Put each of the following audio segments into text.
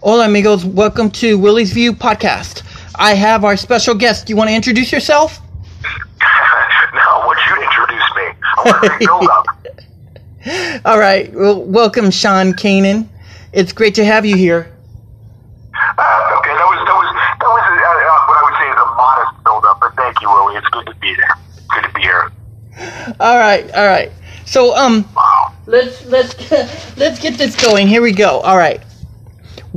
Hola, amigos. Welcome to Willie's View podcast. I have our special guest. Do you want to introduce yourself? no, would you introduce me? I want to build up. All right. Well, welcome, Sean Kanan. It's great to have you here. Uh, okay, that was that was that was uh, uh, what I would say is a modest build up, but thank you, Willie. It's good to be there. Good to be here. All right. All right. So, um, Wow. let's let's let's get this going. Here we go. All right.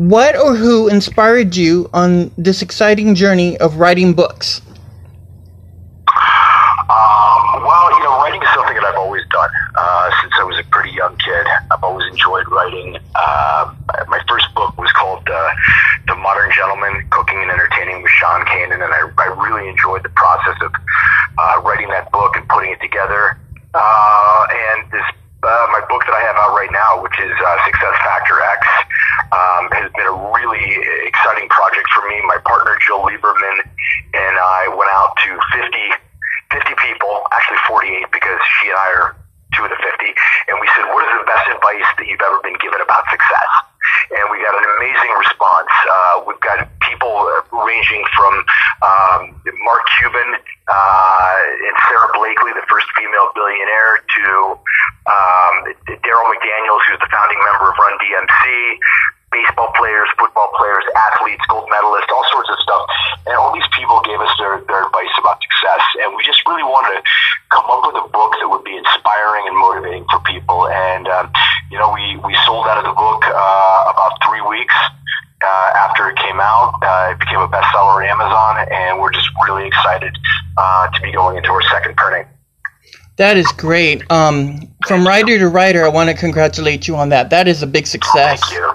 What or who inspired you on this exciting journey of writing books? Um, well, you know, writing is something that I've always done uh, since I was a pretty young kid. I've always enjoyed writing. Uh, my first book was called uh, "The Modern Gentleman: Cooking and Entertaining with Sean Kanan," and I, I really enjoyed the process of uh, writing that book and putting it together. Uh, and this, uh, my book that I have out right now, which is uh, Success Factor um, has been a really exciting project for me. My partner Jill Liberman and I went out to 50 50 people, actually 48 because she and I are two of the 50, and we said, what is the best advice that you've ever been given about success? And we got an amazing response. Uh, we've got people ranging from um, Mark Cuban uh, and Sara Blakely, the first female billionaire, to um, Darryl McDaniels, who's the founding member of Run DMC, baseball players, football players, athletes, gold medalists, all sorts of stuff. And all these people gave us their, their advice about success. And we just really wanted to come up with a book that would be inspiring and motivating for people. And, um, you know, we, we sold out of the book uh, about three weeks. Uh, after it came out, uh, it became a bestseller on Amazon, and we're just really excited uh, to be going into our second printing. That is great. Um, from writer to writer, I want to congratulate you on that. That is a big success. Thank you.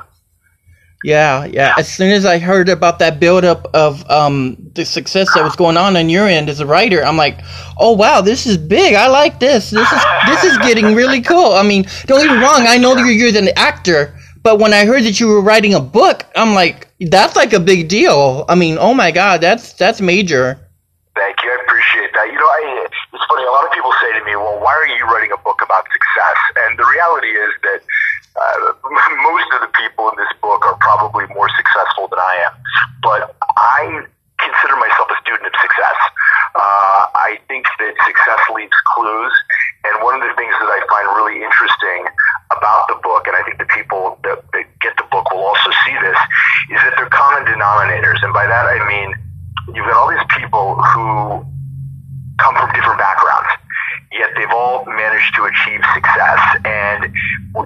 Yeah, yeah. As soon as I heard about that buildup of um, the success that was going on on your end as a writer, I'm like, oh wow, this is big. I like this. This is this is getting really cool. I mean, don't get me wrong. I know that you're, you're an actor, but when I heard that you were writing a book, I'm like, that's like a big deal. I mean, oh my god, that's that's major. Thank you. I appreciate that. You know, I, it's funny. A lot of people say to me, "Well, why are you writing a book about success?" And the reality is that uh, most of the people in this book are probably more successful than I am. But I consider myself a student of success. Uh, I think that success leaves clues, and one of the things that I find really interesting about the book, and I think the people that, that get the book will also see this, is that they're common denominators, and by that I mean you've got all these people who come from different backgrounds, yet they've all managed to achieve success. And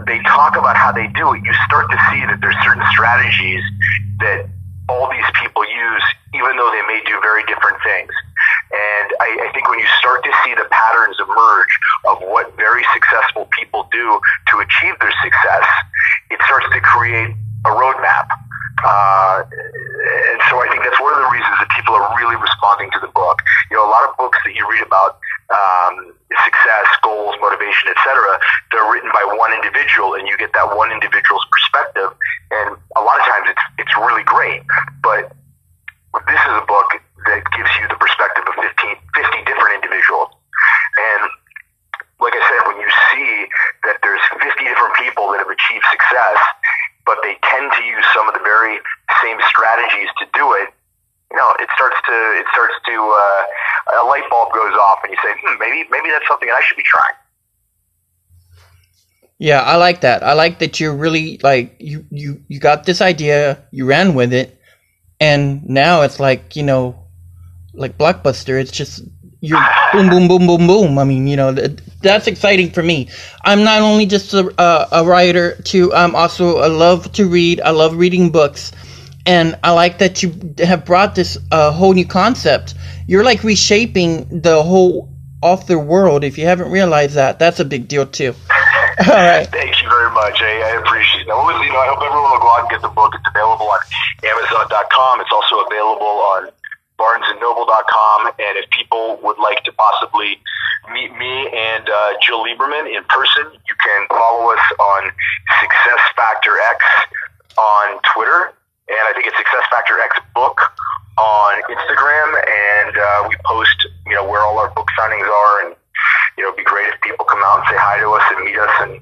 they talk about how they do it, you start to see that there's certain strategies that all these people use, even though they may do very different things. And I, I think when you start to see the patterns emerge of what very successful people do to achieve their success, it starts to create a roadmap. Uh, and so I think that's one of the reasons that people are really responding to the book. You know, a lot of books that you read about um, success, goals, motivation, etc., they're written by one individual, and you get that one individual's perspective. And a lot of times, it's it's really great. But this is a book that gives you the perspective of 15, 50 different individuals. And like I said, when you see that there's 50 different people that have achieved success, but they tend to use some of the very same strategies to do it, you know, it starts to it starts to uh, a light bulb goes off, and you say, hmm, maybe maybe that's something I should be trying. Yeah, I like that. I like that you're really like you you you got this idea, you ran with it, and now it's like you know, like blockbuster. It's just you're boom boom boom boom boom. I mean, you know, th- that's exciting for me. I'm not only just a, a, a writer, too. I'm also I love to read. I love reading books, and I like that you have brought this uh, whole new concept. You're like reshaping the whole author world. If you haven't realized that, that's a big deal too. All right. Thank you very much. I, I appreciate. Now, listen, you know, I hope everyone will go out and get the book. It's available on Amazon.com. It's also available on BarnesandNoble.com. And if people would like to possibly meet me and uh, Jill Liberman in person, you can follow us on Success Factor X on Twitter. And I think it's Success Factor X Book on Instagram. And uh, we post, you know, where all our book signings are. And, you know, it'd be great if people come out and say hi to us and meet us. And,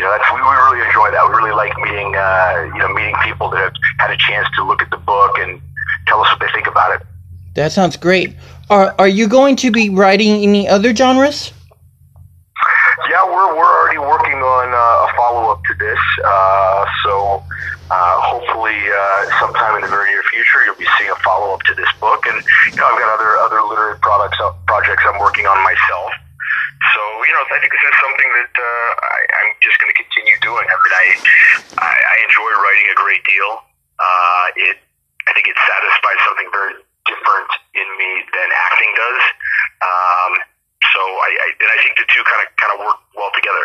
you know, that's, we, we really enjoy that. We really like meeting, uh, you know, meeting people that have had a chance to look at the book and tell us what they think about it. That sounds great. Are Are you going to be writing any other genres? Yeah, we're we're already working on uh, a follow up to this. Uh, so uh, hopefully, uh, sometime in the very near future, you'll be seeing a follow up to this book. And you know, I've got other other literary products uh, projects I'm working on myself. So you know, I think this is something that uh, I, I'm just going to continue doing. I mean, I, I I enjoy writing a great deal. Uh, it I think it satisfies something very different in me than acting does. Um, so I, I and I think the two kind of kind of work well together.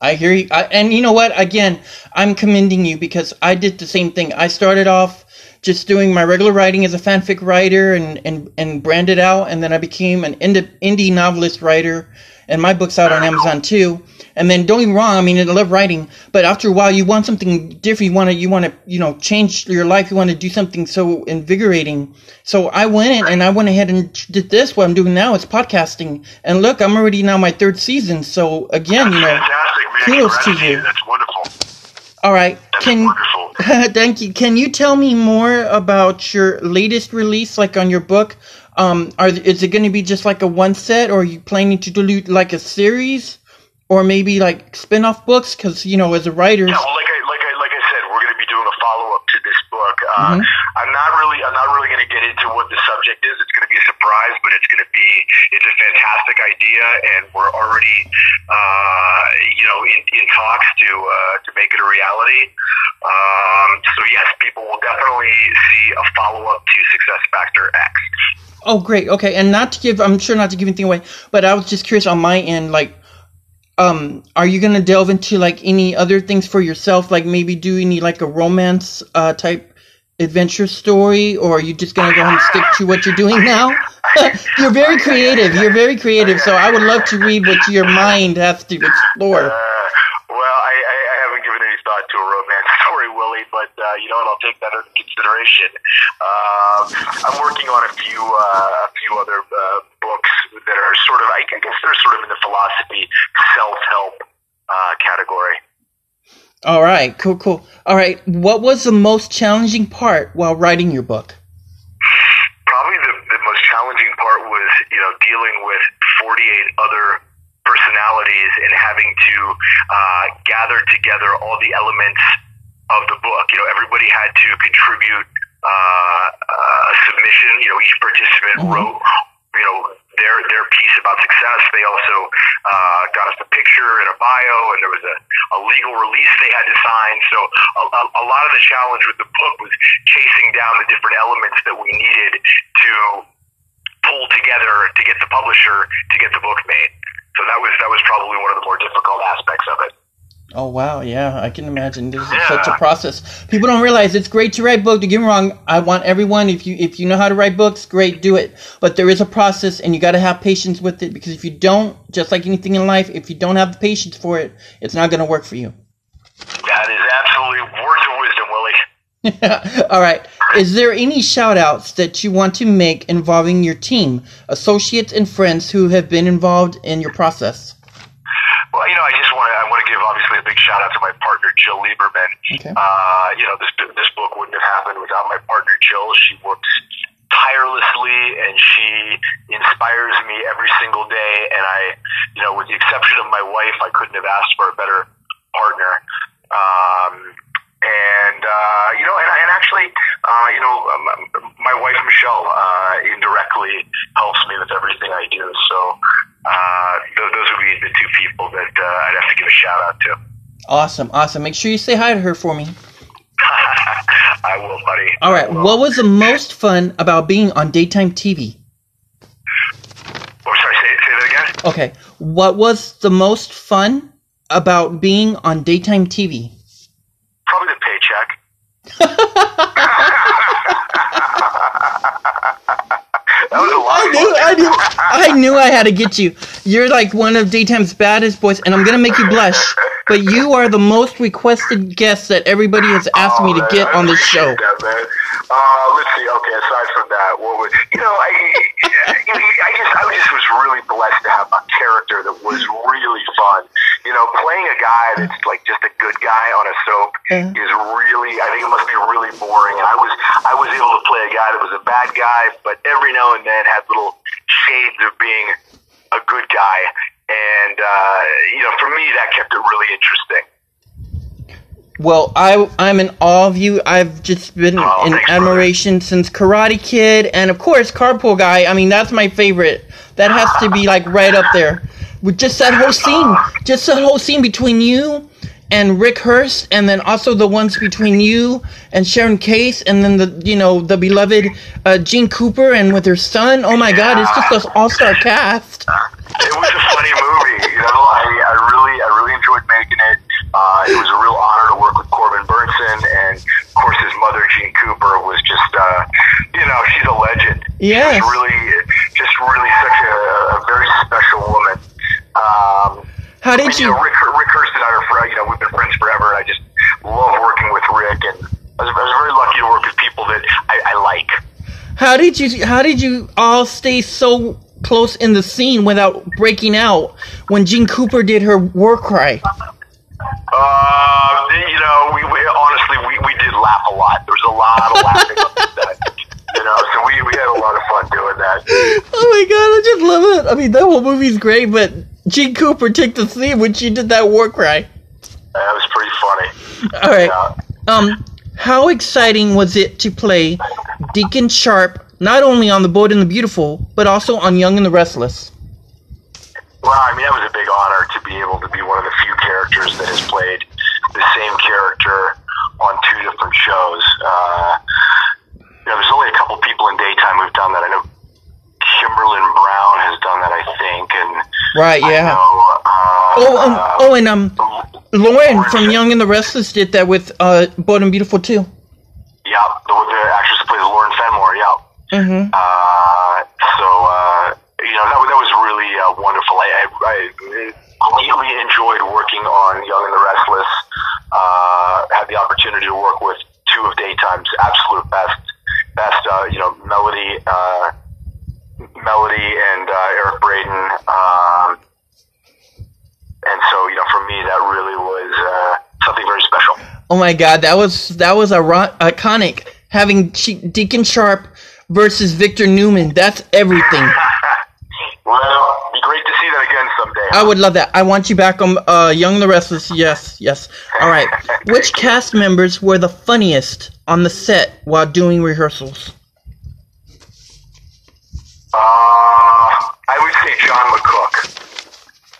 I hear you. I, and you know what? Again, I'm commending you because I did the same thing. I started off just doing my regular writing as a fanfic writer and, and, and branded out, and then I became an indie, indie novelist writer, and my book's out on Amazon too. And then don't get me wrong, I mean, I love writing, but after a while, you want something different. You want to, you want to, you know, change your life. You want to do something so invigorating. So I went in and I went ahead and did this. What I'm doing now is podcasting. And look, I'm already now my third season. So again, you know, kudos to you. That's wonderful. All right. That's Can wonderful. thank you. Can you tell me more about your latest release, like on your book? Um, are is it going to be just like a one set, or are you planning to do like a series, or maybe like spin-off books? Because you know, as a writer, Yeah, well, like I like I like I said, we're going to be doing a follow up to this book. Uh, Mhm. I'm not really I'm not really going to get into what the subject is. It's going to be a surprise, but it's going to be it's a fantastic idea, and we're already uh, you know in, in talks to uh, to make it a reality. Um, so yes, people will definitely see a follow up to Success Factor X. Oh, great. Okay, and not to give, I'm sure not to give anything away, but I was just curious on my end, like, um, are you gonna delve into like any other things for yourself, like maybe do any like a romance uh, type adventure story, or are you just gonna go and stick to what you're doing now? you're very creative. You're very creative, so I would love to read what your mind has to explore. Uh, well, I haven't given any thought to a romance story, Willie, but uh, you know what? I'll take that into consideration. Uh, I'm working on a few uh, a few other uh, books that are sort of, I guess they're sort of in the philosophy self help uh, category. All right, cool, cool. All right, what was the most challenging part while writing your book? Probably the, the most challenging part was, you know, dealing with 48 other personalities and having to uh, gather together all the elements of the book. You know, everybody had to contribute uh, a submission. You know, each participant Mhm. wrote, you know, their their piece about success. They also uh, got us a picture and a bio, and there was a, a legal release they had to sign. So a, a, a lot of the challenge with the book was chasing down the different elements that we needed to pull together to get the publisher to get the book made. So that was that was probably one of the more difficult aspects of it. Oh wow, yeah, I can imagine. This is Yeah. such a process. People don't realize it's great to write books. Don't get me wrong. I want everyone. If you if you know how to write books, great, do it. But there is a process, and you got to have patience with it. Because if you don't, just like anything in life, if you don't have the patience for it, it's not going to work for you. That is absolutely words of wisdom, Willie. All right. Is there any shout outs that you want to make involving your team, associates, and friends who have been involved in your process? Well, you know, I just want to I want to give obviously a big shout out to my partner Jill Liberman. Okay. Uh, you know, this this book wouldn't have happened without my partner Jill. She works tirelessly and she inspires me every single day. And I, you know, with the exception of my wife, I couldn't have asked for a better partner. Um, and uh, you know, and, and actually, uh, you know, um, my wife Michelle uh, indirectly helps me with everything I do. So uh, those, those would be the two people that uh, I'd have to give a shout out to. Awesome, awesome. Make sure you say hi to her for me. I will, buddy. All right. What was the most fun about being on daytime TV? Oh, sorry. Say, say that again. Okay. What was the most fun about being on daytime TV? Probably the paycheck. that was a lot I knew. I knew, I knew I had to get you. You're like one of daytime's baddest boys, and I'm gonna make you blush. But you are the most requested guest that everybody has asked me to Oh, get I on this show. That, man. Uh, let's see. Okay, aside from that, what would you know? I, I just, I just was really blessed to have a character that was really fun. You know, playing a guy that's like just a good guy on a soap Yeah. is really. I think it must be really boring. And I was, I was able to play a guy that was a bad guy, but every now and then had little shades of being a good guy. And uh, you know, for me, that kept it really interesting. Well, I I'm in awe of you. I've just been Oh, in thanks, admiration since Karate Kid, and of course Carpool Guy. I mean, that's my favorite. That has to be like right up there. With just that whole scene, just that whole scene between you and Rick Hurst, and then also the ones between you and Sharon Case, and then the you know the beloved uh, Jeanne Cooper and with her son. Oh my God, it's just an all-star cast. it was a funny movie. You know, I, I really, I really enjoyed making it. Uh, it was a real honor to work with Corbin Bernsen, and of course, his mother, Jeanne Cooper, was just, uh, you know, she's a legend. Yes. She was really, just really such a, a very special woman. Um, How did you you? know, Rick, Rick Hurst and I are friends. You know, we've been friends forever. And I just love working with Rick, and I was, I was very lucky to work with people that I, I like. How did you? How did you all stay so close in the scene without breaking out when Jeanne Cooper did her war cry? Uh, you know, we, we honestly we, we did laugh a lot. There was a lot of laughing on the set. You know, so we, we had a lot of fun doing that. Oh my god, I just love it. I mean, that whole movie's great, but Jeanne Cooper took the scene when she did that war cry. That was pretty funny. All right. Yeah. Um, how exciting was it to play Deacon Sharp not only on The Bold and the Beautiful, but also on Young and the Restless? Well, I mean, that was a big honor to be able to be one of the few characters that has played the same character on two different shows. Uh, you know, there's only a couple people in daytime who've done that. I know Kimberlin Brown has done that, I think, and Right, yeah. know, uh, Oh, um, uh, oh, and um, Lauren from Young and the Restless did that with uh, Bold and Beautiful too. Yeah, the, the actress who plays Lauren Fenmore. Yeah. Mm-hmm. Uh, so uh, you know that, was- that was really uh, wonderful. I, I, I really enjoyed working on Young and the Restless. Uh, had the opportunity to work with two of Daytime's absolute best, best. Uh, you know, Melody, uh, Melody, and uh, Eric Braeden. Um, and so you know, for me, that really was uh, something very special. Oh my God, that was that was iro- iconic. Having Che- Deacon Sharp versus Victor Newman. That's everything. Well, great to see that again someday. I would love that. I want you back on uh, Young and the Restless. Yes, yes. All right. Which cast members were the funniest on the set while doing rehearsals? Uh, I would say John McCook.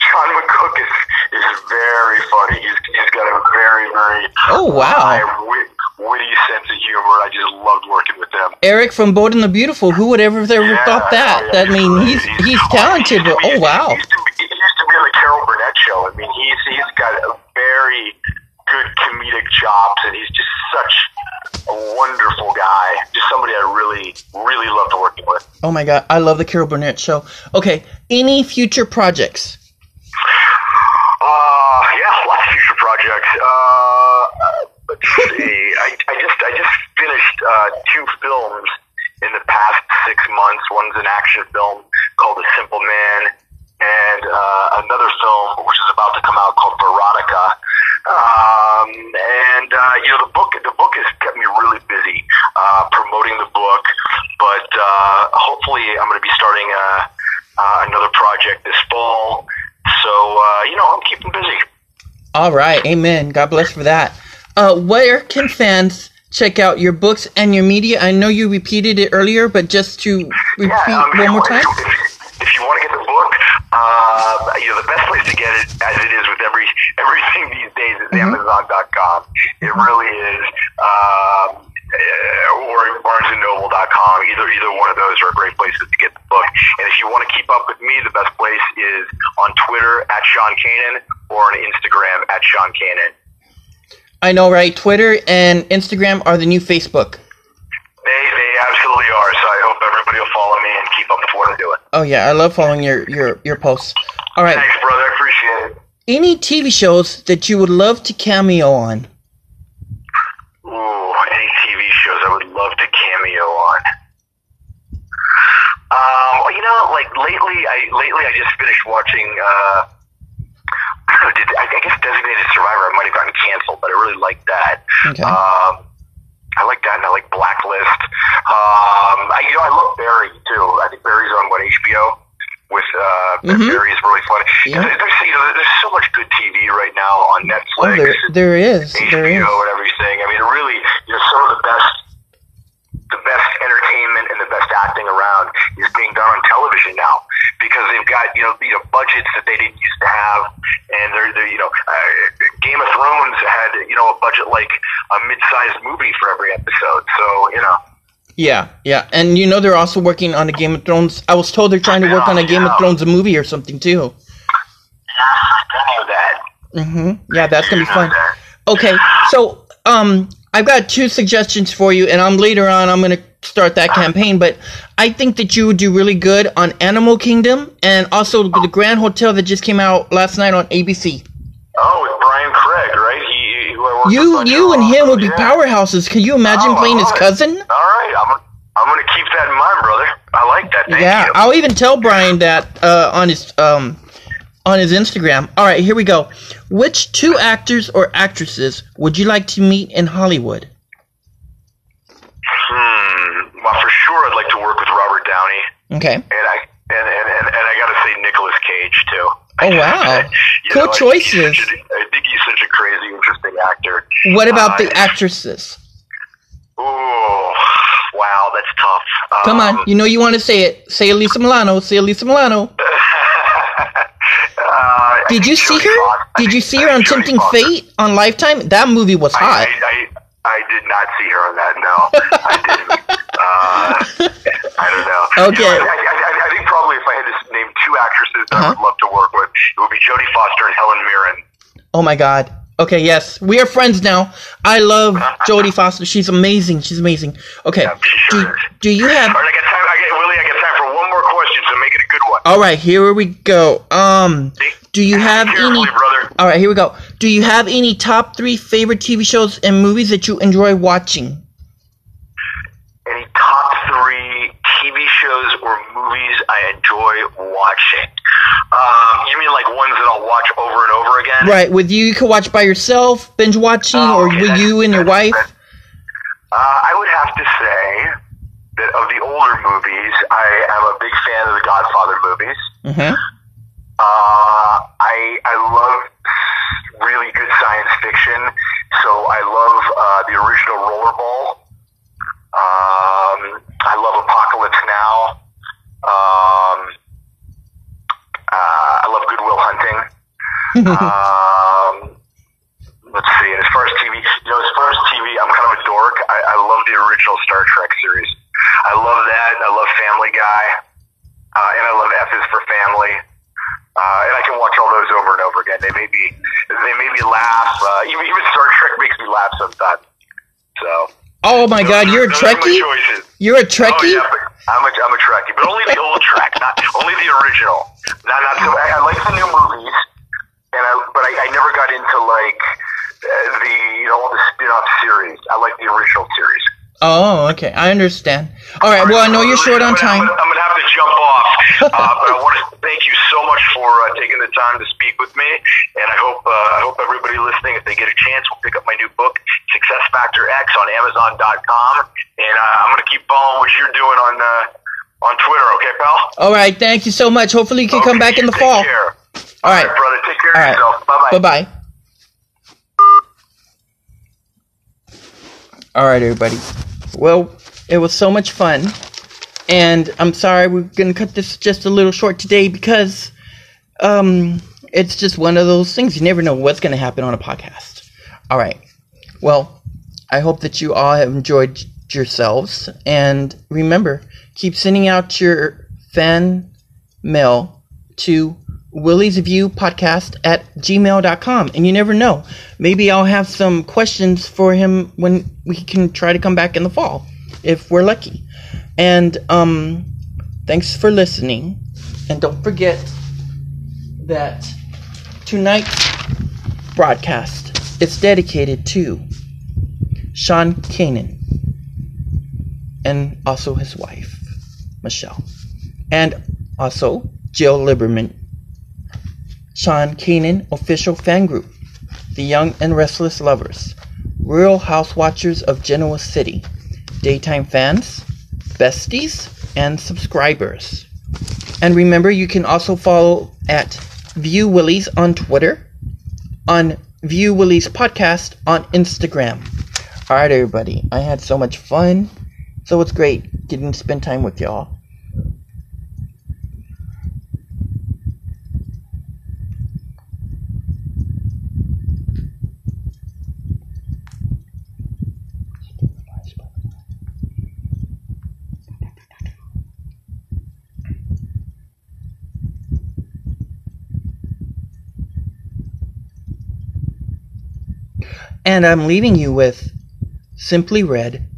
John McCook is is very funny. He's he's got a very very Oh, wow. Witty sense of humor. I just loved working with them. Eric from Bold and the Beautiful. Who would ever have ever Yeah, thought that? yeah, I mean, he's he's talented, but oh wow. He used, to be, he used to be on the Carol Burnett show. I mean, he's he's got a very good comedic chops, and he's just such a wonderful guy. Just somebody I really really loved working with. Oh my god, I love the Carol Burnett show. Okay, any future projects? Uh, yeah, lots of future projects. Uh, let's see. I, I just I just finished uh, two films in the past six months. One's an action film called A Simple Man, and uh, another film which is about to come out called Veronica. Um, and uh, you know the book the book has kept me really busy uh, promoting the book, but uh, hopefully I'm going to be starting uh, uh, another project this fall. So uh, you know I'm keeping busy. All right, amen. God bless for that. Uh, where can fans check out your books and your media? I know you repeated it earlier, but just to repeat Yeah, um, one more time. If, if you want to get the book, uh, you know the best place to get it, as it is with every everything these days, is Mm-hmm. Amazon.com. It really is, um, uh, or BarnesandNoble.com. Either either one of those are great places to get the book. And if you want to keep up with me, the best place is on Twitter at Sean Kanan or on Instagram at Sean Kanan. I know, right? Twitter and Instagram are the new Facebook. They they absolutely are. So I hope everybody will follow me and keep up with what I'm doing. Oh yeah, I love following your your your posts. All right, Thanks, brother. I appreciate it. any TV shows that you would love to cameo on? Ooh, any TV shows I would love to cameo on. Um, you know, like lately, I lately I just finished watching. Uh, I don't know. Did I, I guess Designated Survivor? I might have gotten canceled, but I really liked that. Okay. Um, I like that, and I like Blacklist. Um, I, you know, I love Barry too. I think Barry's on what HBO with uh, Mhm. Barry is really funny. Yeah. There's, you know, there's so much good TV right now on Oh, Netflix. there, there is. There is. HBO and everything. I mean, really, you know, some of the best, the best entertainment and the best acting around is being done on television now because they've got you know you know budgets that they didn't used to have, and they're, they're you know, uh, Game of Thrones had you know a budget like a mid-sized movie for every episode. So you know, Yeah, yeah. And you know they're also working on a Game of Thrones. I was told they're trying to work on a Game of Thrones movie or something too. Yeah, I know that. Mm-hmm. Yeah, that's gonna be fun. Okay, so um, I've got two suggestions for you, and I'm later on I'm gonna start that campaign. But I think that you would do really good on Animal Kingdom, and also the Grand Hotel that just came out last night on ABC. Oh, with Bryan Craig, right? He, who I You, you, and him would be Yeah. powerhouses. Can you imagine Oh, playing his it. cousin? All right, I'm, I'm going to keep that in mind, brother. I like that. Thank yeah, you. I'll even tell Bryan that uh, on his um on his Instagram. All right, here we go. Which two actors or actresses would you like to meet in Hollywood? Well, for sure, I'd like to work with Robert Downey, Okay. and I and and and, and I got to say Nicolas Cage too. Oh, wow. Cool know, I think choices. a- I think he's such a crazy, interesting actor. What about Uh, the actresses? Ooh, wow, that's tough. Come Um, on, you know you want to say it. Say Alyssa Milano. Say Alyssa Milano. uh, I Did you see her? Did you see her on Tempting. Fate on Lifetime? That movie was I, hot. I, I, I did not see her on that. No, I didn't. Uh, I don't know. Okay. You know, I, I, I, I think probably if I had to name two actresses that I would Uh-huh. love to work with, it would be Jodie Foster and Helen Mirren. Oh my God. Okay, yes, we are friends now. I love Jodie Foster. She's amazing. She's amazing. Okay, Yeah, sure do, do you have? All right, I got time. I got, Willie, I got time for one more question, so make it a good one. All right, here we go. Um, do you have any? brother. All right, here we go. Do you have any top three favorite TV shows and movies that you enjoy watching? Any top three TV shows or movies I enjoy watching? Um, you mean like ones that I'll watch over and over again? Right, with you, you can watch by yourself, binge watching, Oh, or with you and your wife. Uh, I would have to say that of the older movies, I am a big fan of the Godfather movies. Mm-hmm. Uh, I I love really good science fiction, so I love uh, the original Rollerball. Um, I love Apocalypse Now. Um, uh, I love Good Will Hunting. um, let's see. And as far as TV, you know, as far as TV, I'm kind of a dork. I, I love the original Star Trek series. I love that. I love Family Guy, uh, and I love F is for Family. Uh, and I can watch all those over and over again. They may be, they made me laugh. Uh, even even Star Trek makes me laugh sometimes. So. oh my God, those you're a are- those are my Trekkie. You're a Oh yeah, I'm a I'm a Trekkie, but only the old Trek, not only the original. Not not so. I, I like the new movies, and I but I, I never got into like uh, the you know all the spin-off series. I like the original series. Oh, okay, I understand. All right, well I know you're short on time. I'm gonna have to jump off, uh, but I want to thank you so much for uh, taking the time to speak with me, and I hope uh, I hope everybody listening, if they get a chance, will pick up my new book, Success Factor X, on Amazon.com, and uh, I'm gonna keep following what you're doing on uh, on Twitter. Okay, pal. All right, thank you so much. Hopefully you can come Okay, back in the take fall. Care. All right, brother. Take care all of right. yourself. Bye Bye bye. All right, everybody. Well, it was so much fun, and I'm sorry we're gonna cut this just a little short today because, um, it's just one of those things. You never know what's gonna happen on a podcast. All right. Well, I hope that you all have enjoyed yourselves, and remember, keep sending out your fan mail to Willie's View Podcast at gmail.com. And you never know. Maybe I'll have some questions for him when we can try to come back in the fall, if we're lucky. And um, thanks for listening. And don't forget that tonight's broadcast is dedicated to Sean Kanan and also his wife, Michelle, and also Jill Liberman. Sean Kanan official fan group, The Young and Restless Lovers, Real Housewatchers of Genoa City, Daytime Fans, Besties, and Subscribers. And remember, you can also follow at View Willies on Twitter, on View Willies Podcast on Instagram. All right, everybody. I had so much fun. So it's great getting to spend time with y'all. And I'm leaving you with Simply Red.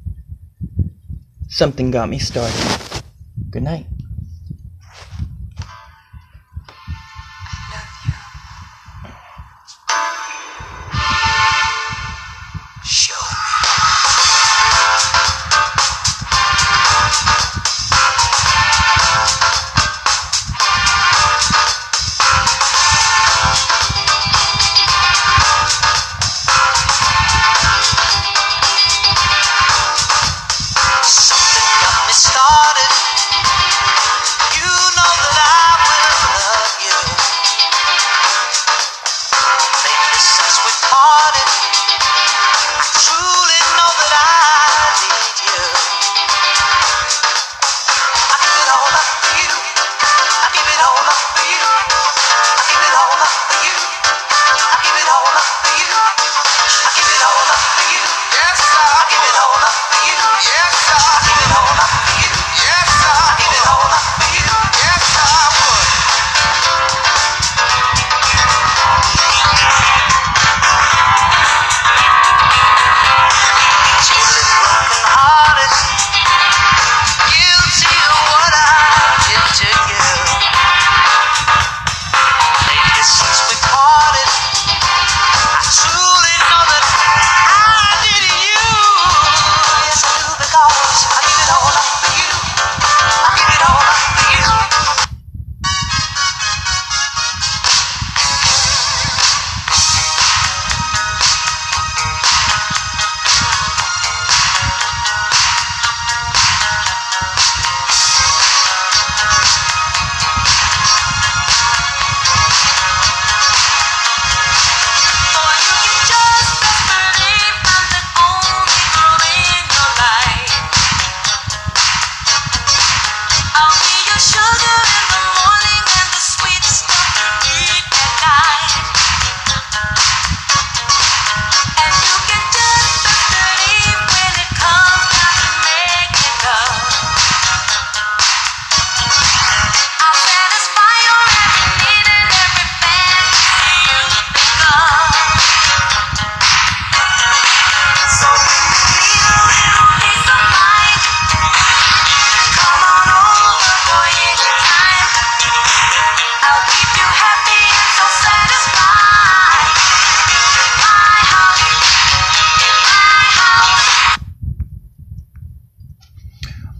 Something got me started. Good night.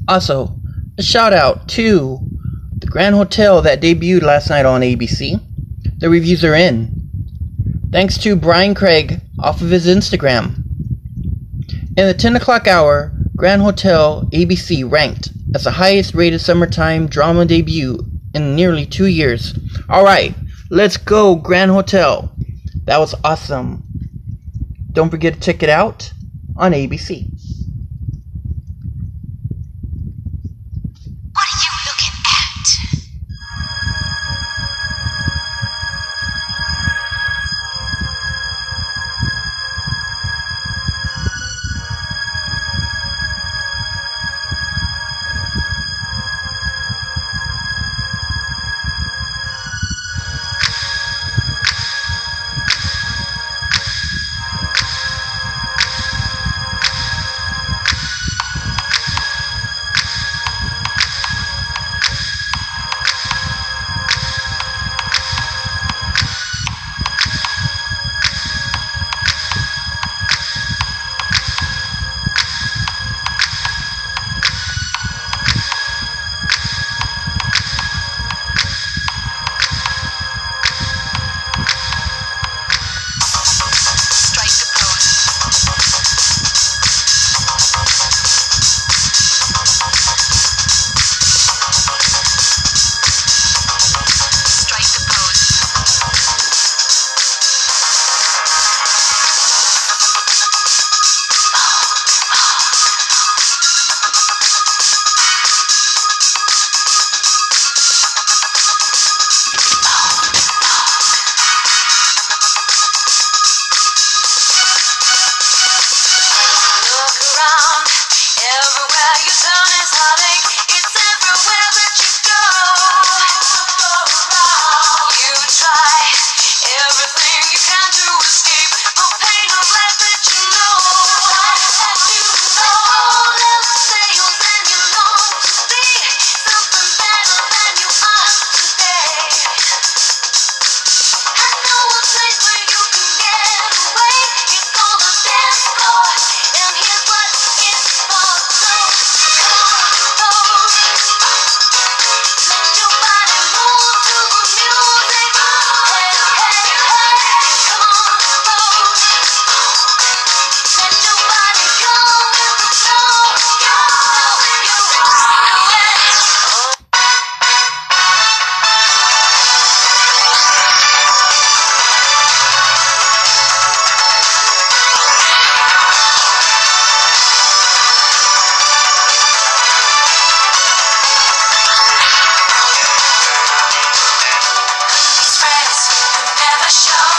Also, a shout out to the Grand Hotel that debuted last night on ABC. The reviews are in. Thanks to Bryan Craig off of his Instagram. In the 10 o'clock hour, Grand Hotel ABC ranked as the highest rated summertime drama debut in nearly two years. Alright, let's go, Grand Hotel. That was awesome. Don't forget to check it out on ABC. Oh.